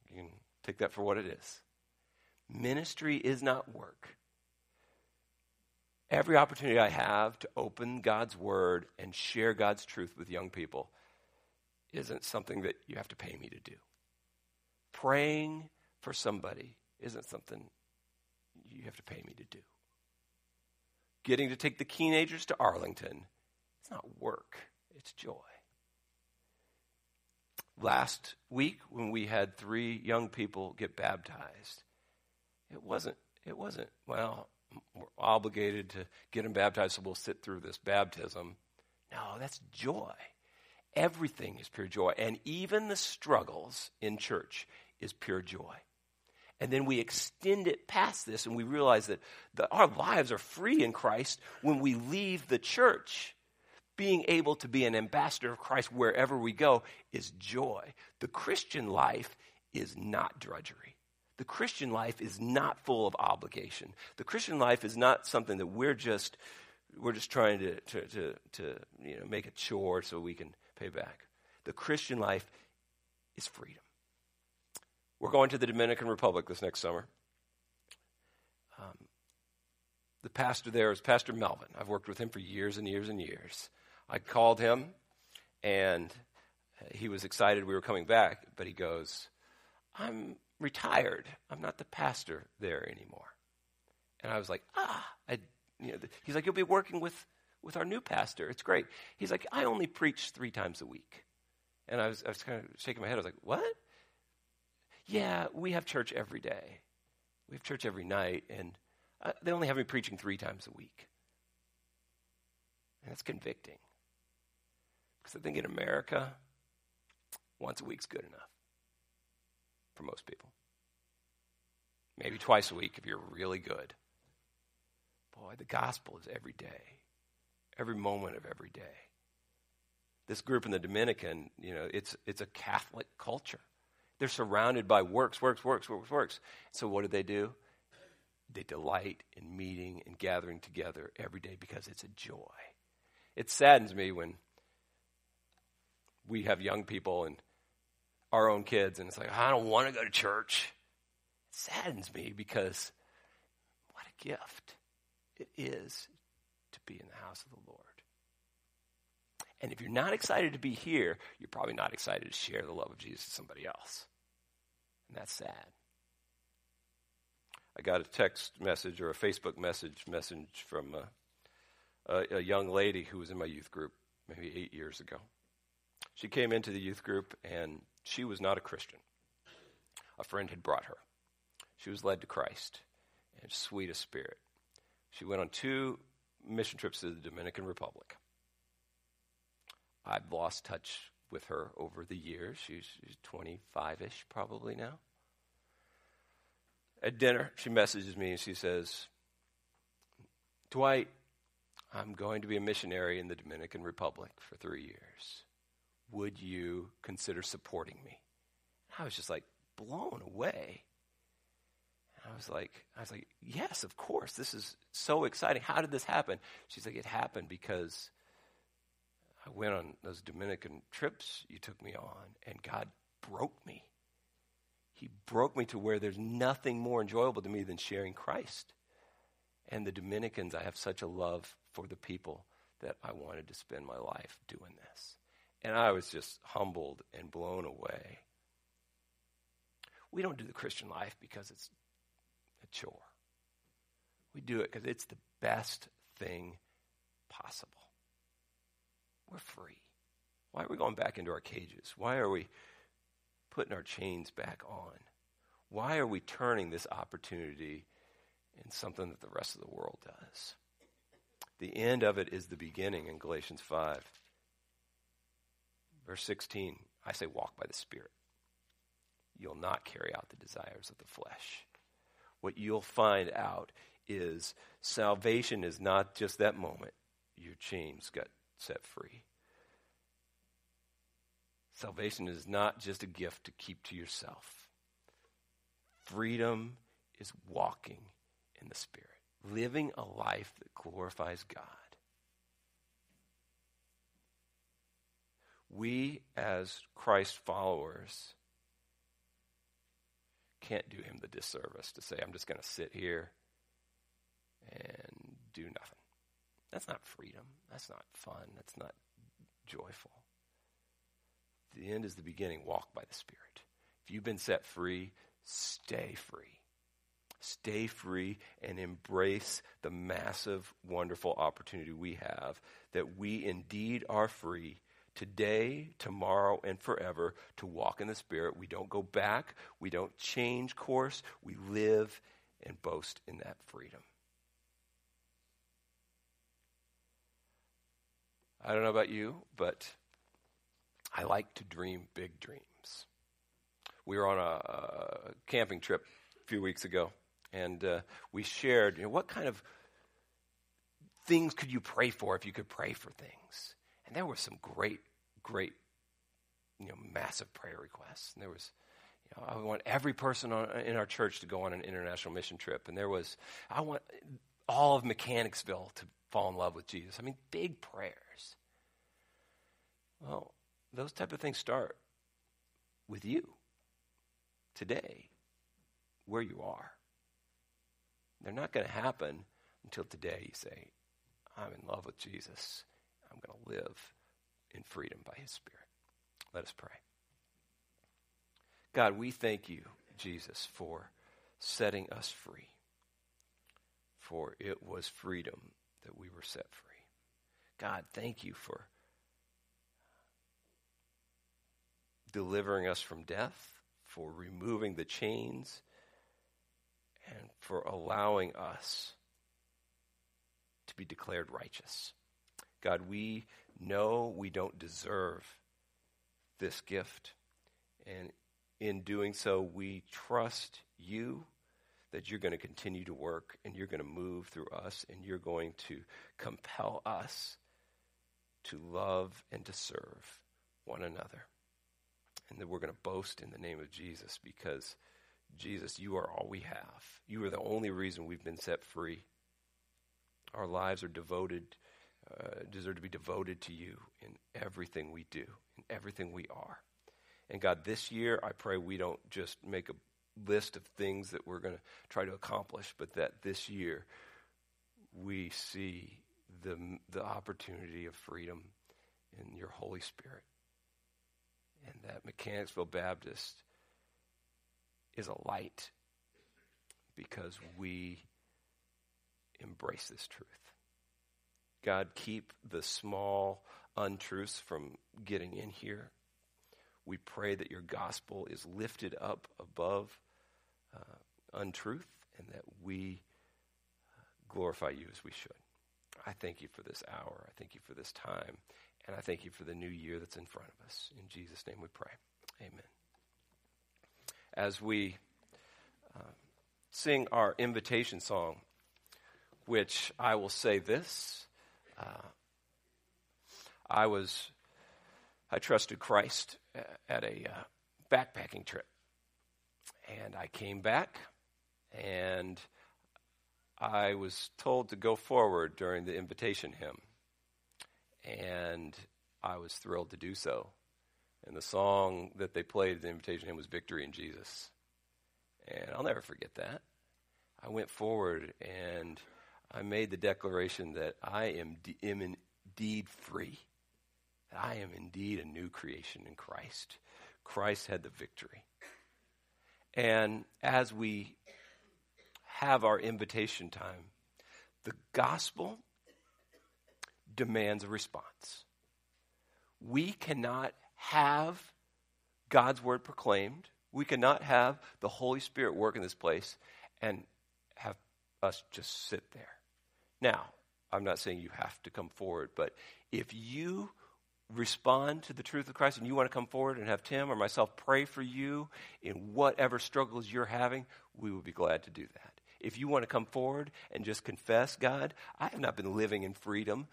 You can take that for what it is. Ministry is not work every opportunity I have to open God's Word and share God's truth with young people isn't something that you have to pay me to do. Praying for somebody isn't something you have to pay me to do. Getting to take the teenagers to Arlington, it's not work, it's joy. Last week, when we had three young people get baptized, it wasn't, it wasn't, well, we're obligated to get them baptized, so we'll sit through this baptism. No, that's joy. Everything is pure joy. And even the struggles in church is pure joy. And then we extend it past this and we realize that the, our lives are free in Christ when we leave the church. Being able to be an ambassador of Christ wherever we go is joy. The Christian life is not drudgery the Christian life is not full of obligation. The Christian life is not something that we're just we're just trying to, to, to, to you know, make a chore so we can pay back. The Christian life is freedom. We're going to the Dominican Republic this next summer. Um, the pastor there is Pastor Melvin. I've worked with him for years and years and years. I called him, and he was excited we were coming back, but he goes, I'm retired. I'm not the pastor there anymore. And I was like, ah, I, you know, he's like, you'll be working with, with our new pastor. It's great. He's like, I only preach three times a week. And I was, I was kind of shaking my head. I was like, what? Yeah, we have church every day. We have church every night, and uh, they only have me preaching three times a week. And that's convicting. Because I think in America, once a week's good enough for most people. Maybe twice a week if you're really good. Boy, the gospel is every day, every moment of every day. This group in the Dominican, you know, it's, it's a Catholic culture. They're surrounded by works, works, works, works, works. So what do they do? They delight in meeting and gathering together every day because it's a joy. It saddens me when we have young people and our own kids, and it's like, I don't want to go to church. It saddens me because what a gift it is to be in the house of the Lord. And if you're not excited to be here, you're probably not excited to share the love of Jesus with somebody else. And that's sad. I got a text message or a Facebook message message from a, a, a young lady who was in my youth group maybe eight years ago. She came into the youth group and she was not a Christian. A friend had brought her. She was led to Christ and sweet of spirit. She went on two mission trips to the Dominican Republic. I've lost touch with her over the years. She's, she's 25 ish, probably now. At dinner, she messages me and she says, Dwight, I'm going to be a missionary in the Dominican Republic for three years would you consider supporting me? I was just like blown away. I was like, I was like, yes, of course. This is so exciting. How did this happen? She's like, it happened because I went on those Dominican trips you took me on, and God broke me. He broke me to where there's nothing more enjoyable to me than sharing Christ. And the Dominicans, I have such a love for the people that I wanted to spend my life doing this. And I was just humbled and blown away. We don't do the Christian life because it's a chore. We do it because it's the best thing possible. We're free. Why are we going back into our cages? Why are we putting our chains back on? Why are we turning this opportunity in something that the rest of the world does? The end of it is the beginning in Galatians 5. Verse 16 I say, walk by the Spirit. You'll not carry out the desires of the flesh. What you'll find out is salvation is not just that moment your chains got set free. Salvation is not just a gift to keep to yourself. Freedom is walking in the Spirit, living a life that glorifies God. We, as Christ followers, can't do him the disservice to say, I'm just going to sit here and do nothing. That's not freedom. That's not fun. That's not joyful. The end is the beginning. Walk by the Spirit. If you've been set free, stay free. Stay free and embrace the massive, wonderful opportunity we have that we indeed are free today, tomorrow, and forever to walk in the Spirit. We don't go back, we don't change course, we live and boast in that freedom. I don't know about you, but I like to dream big dreams. We were on a, a camping trip a few weeks ago, and uh, we shared, you know, what kind of things could you pray for if you could pray for things? And there were some great, great, you know, massive prayer requests. And there was, you know, I want every person on, in our church to go on an international mission trip. And there was, I want all of Mechanicsville to fall in love with Jesus. I mean, big prayers. Well, those type of things start with you today, where you are. They're not going to happen until today you say, I'm in love with Jesus. I'm going to live in freedom by his Spirit. Let us pray. God, we thank you, Jesus, for setting us free. For it was freedom that we were set free. God, thank you for delivering us from death, for removing the chains, and for allowing us to be declared righteous. God, we know we don't deserve this gift. And in doing so, we trust you that you're going to continue to work and you're going to move through us and you're going to compel us to love and to serve one another and that we're going to boast in the name of Jesus because, Jesus, you are all we have. You are the only reason we've been set free. Our lives are devoted, uh, deserve to be devoted to you in everything we do, in everything we are. And God, this year, I pray we don't just make a list of things that we're going to try to accomplish, but that this year we see the, the opportunity of freedom in your Holy Spirit and that Mechanicsville Baptist is a light because we embrace this truth. God, keep the small untruths from getting in here. We pray that your gospel is lifted up above uh, untruth and that we uh, glorify you as we should. I thank you for this hour. I thank you for this time. And I thank you for the new year that's in front of us. In Jesus' name we pray. Amen. As we uh, sing our invitation song, which I will say this uh, I was, I trusted Christ at a uh, backpacking trip. And I came back And I was told to go forward during the invitation hymn. And I was thrilled to do so. And the song that they played at the invitation hymn was Victory in Jesus. And I'll never forget that. I went forward and I made the declaration that I am, am indeed free. I am indeed a new creation in Christ. Christ had the victory. And as we have our invitation time, the gospel demands a response. We cannot have God's word proclaimed. We cannot have the Holy Spirit work in this place and have us just sit there. Now, I'm not saying you have to come forward, but if you respond to the truth of Christ and you want to come forward and have Tim or myself pray for you in whatever struggles you're having, we would be glad to do that. If you want to come forward and just confess, God, I have not been living in freedom.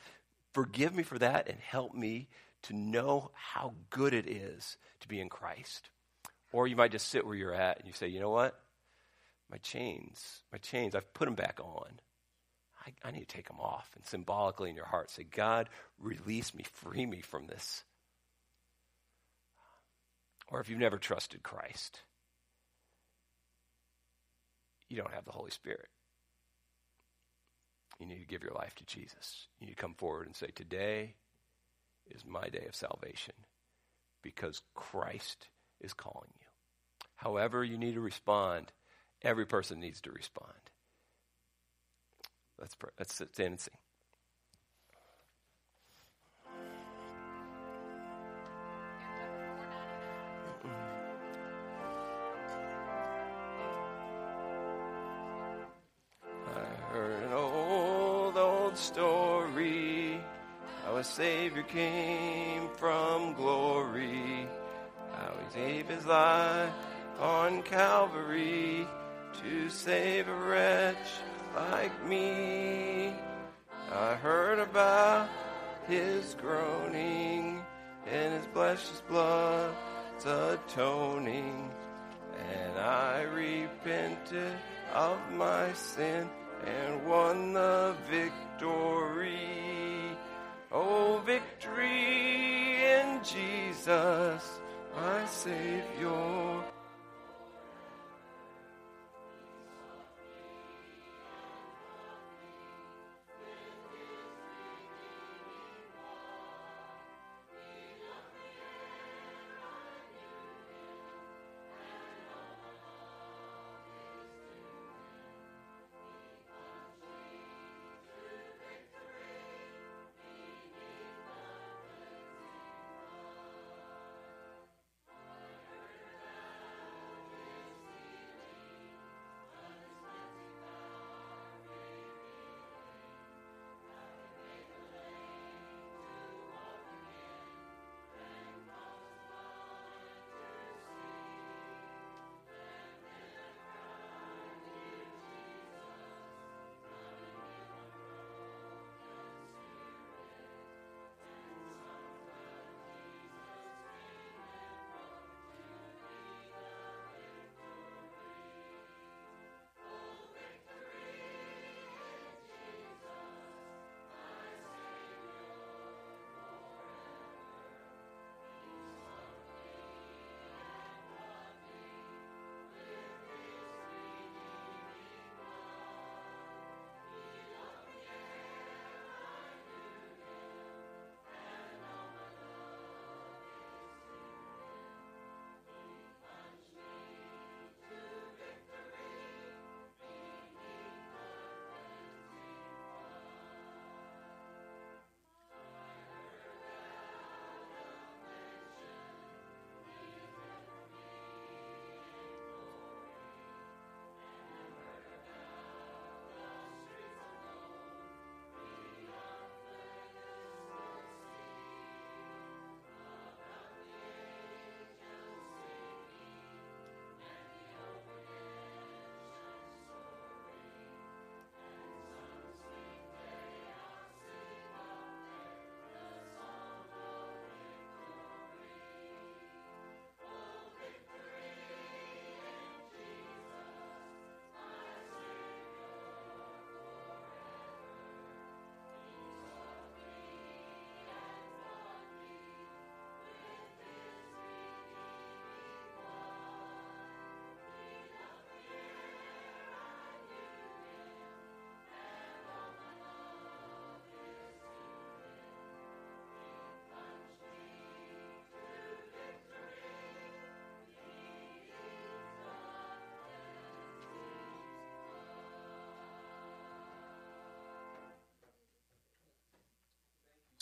Forgive me for that and help me to know how good it is to be in Christ. Or you might just sit where you're at and you say, you know what? My chains, my chains, I've put them back on. I, I need to take them off. And symbolically in your heart, say, God, release me, free me from this. Or if you've never trusted Christ, you don't have the Holy Spirit. You need to give your life to Jesus. You need to come forward and say, Today is my day of salvation because Christ is calling you. However, you need to respond, every person needs to respond. Let's, pray. Let's stand and sing. I heard an old, old story how a Savior came from glory, how he gave his life on Calvary to save a wretch like me. I heard about his groaning and his precious blood's atoning. And I repented of my sin and won the victory. Oh, victory in Jesus, my Savior.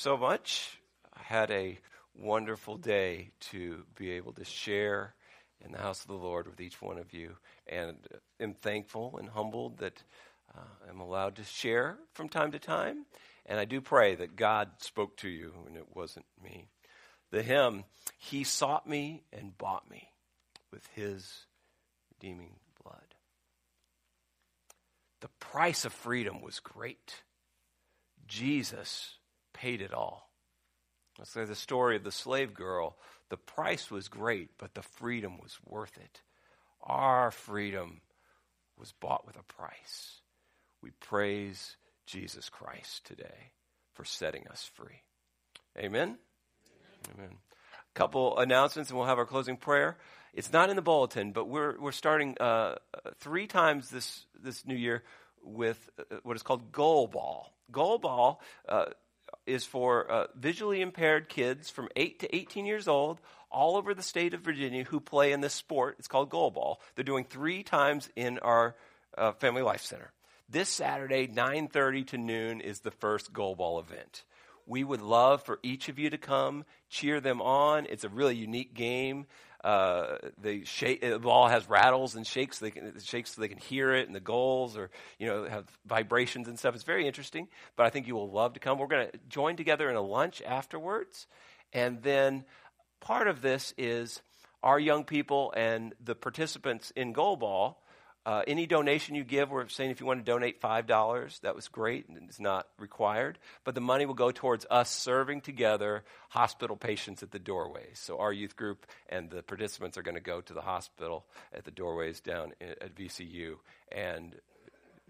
So much. I had a wonderful day to be able to share in the house of the Lord with each one of you, and am thankful and humbled that uh, I'm allowed to share from time to time. And I do pray that God spoke to you and it wasn't me. The hymn, He sought me and bought me with His redeeming blood. The price of freedom was great. Jesus paid it all. Let's say the story of the slave girl. The price was great, but the freedom was worth it. Our freedom was bought with a price. We praise Jesus Christ today for setting us free. Amen? Amen. A couple announcements, and we'll have our closing prayer. It's not in the bulletin, but we're, we're starting uh, three times this, this new year with uh, what is called Goal Ball. Goal Ball uh, is for uh, visually impaired kids from 8 to 18 years old all over the state of Virginia who play in this sport. It's called Goal Ball. They're doing three times in our uh, Family Life Center. This Saturday, 9:30 to noon, is the first Goal Ball event. We would love for each of you to come, cheer them on. It's a really unique game. Uh, they shake, the ball has rattles and shakes. They can, shakes so they can hear it, and the goals or you know have vibrations and stuff. It's very interesting. But I think you will love to come. We're going to join together in a lunch afterwards, and then part of this is our young people and the participants in Goal Ball uh, any donation you give, we're saying if you want to donate $5, that was great. It's not required. But the money will go towards us serving together hospital patients at the doorways. So our youth group and the participants are going to go to the hospital at the doorways down at VCU and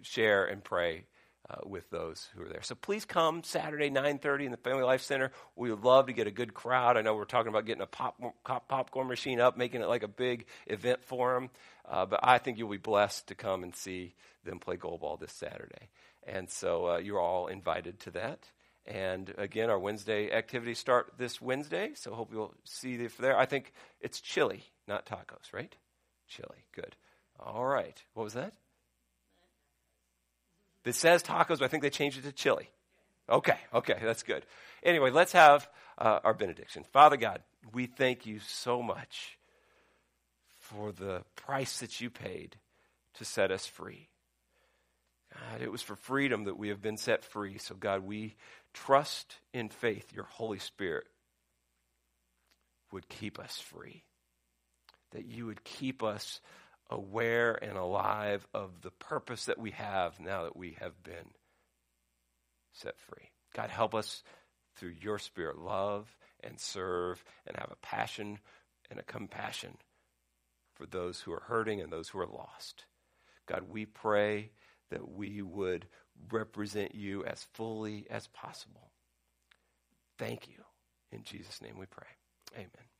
share and pray uh, with those who are there. So please come Saturday 9:30 in the Family Life Center. We would love to get a good crowd. I know we're talking about getting a pop, pop popcorn machine up, making it like a big event for them. Uh, but I think you'll be blessed to come and see them play goal ball this Saturday. And so uh, you're all invited to that. And again, our Wednesday activities start this Wednesday, so hope you'll see you there. I think it's chili, not tacos, right? Chili, good. All right. What was that? It says tacos, but I think they changed it to chili. Okay, okay, that's good. Anyway, let's have uh, our benediction. Father God, we thank you so much for the price that you paid to set us free. God, it was for freedom that we have been set free. So, God, we trust in faith your Holy Spirit would keep us free, that you would keep us aware and alive of the purpose that we have now that we have been set free. God, help us through your Spirit love and serve and have a passion and a compassion for those who are hurting and those who are lost. God, we pray that we would represent you as fully as possible. Thank you. In Jesus' name we pray. Amen.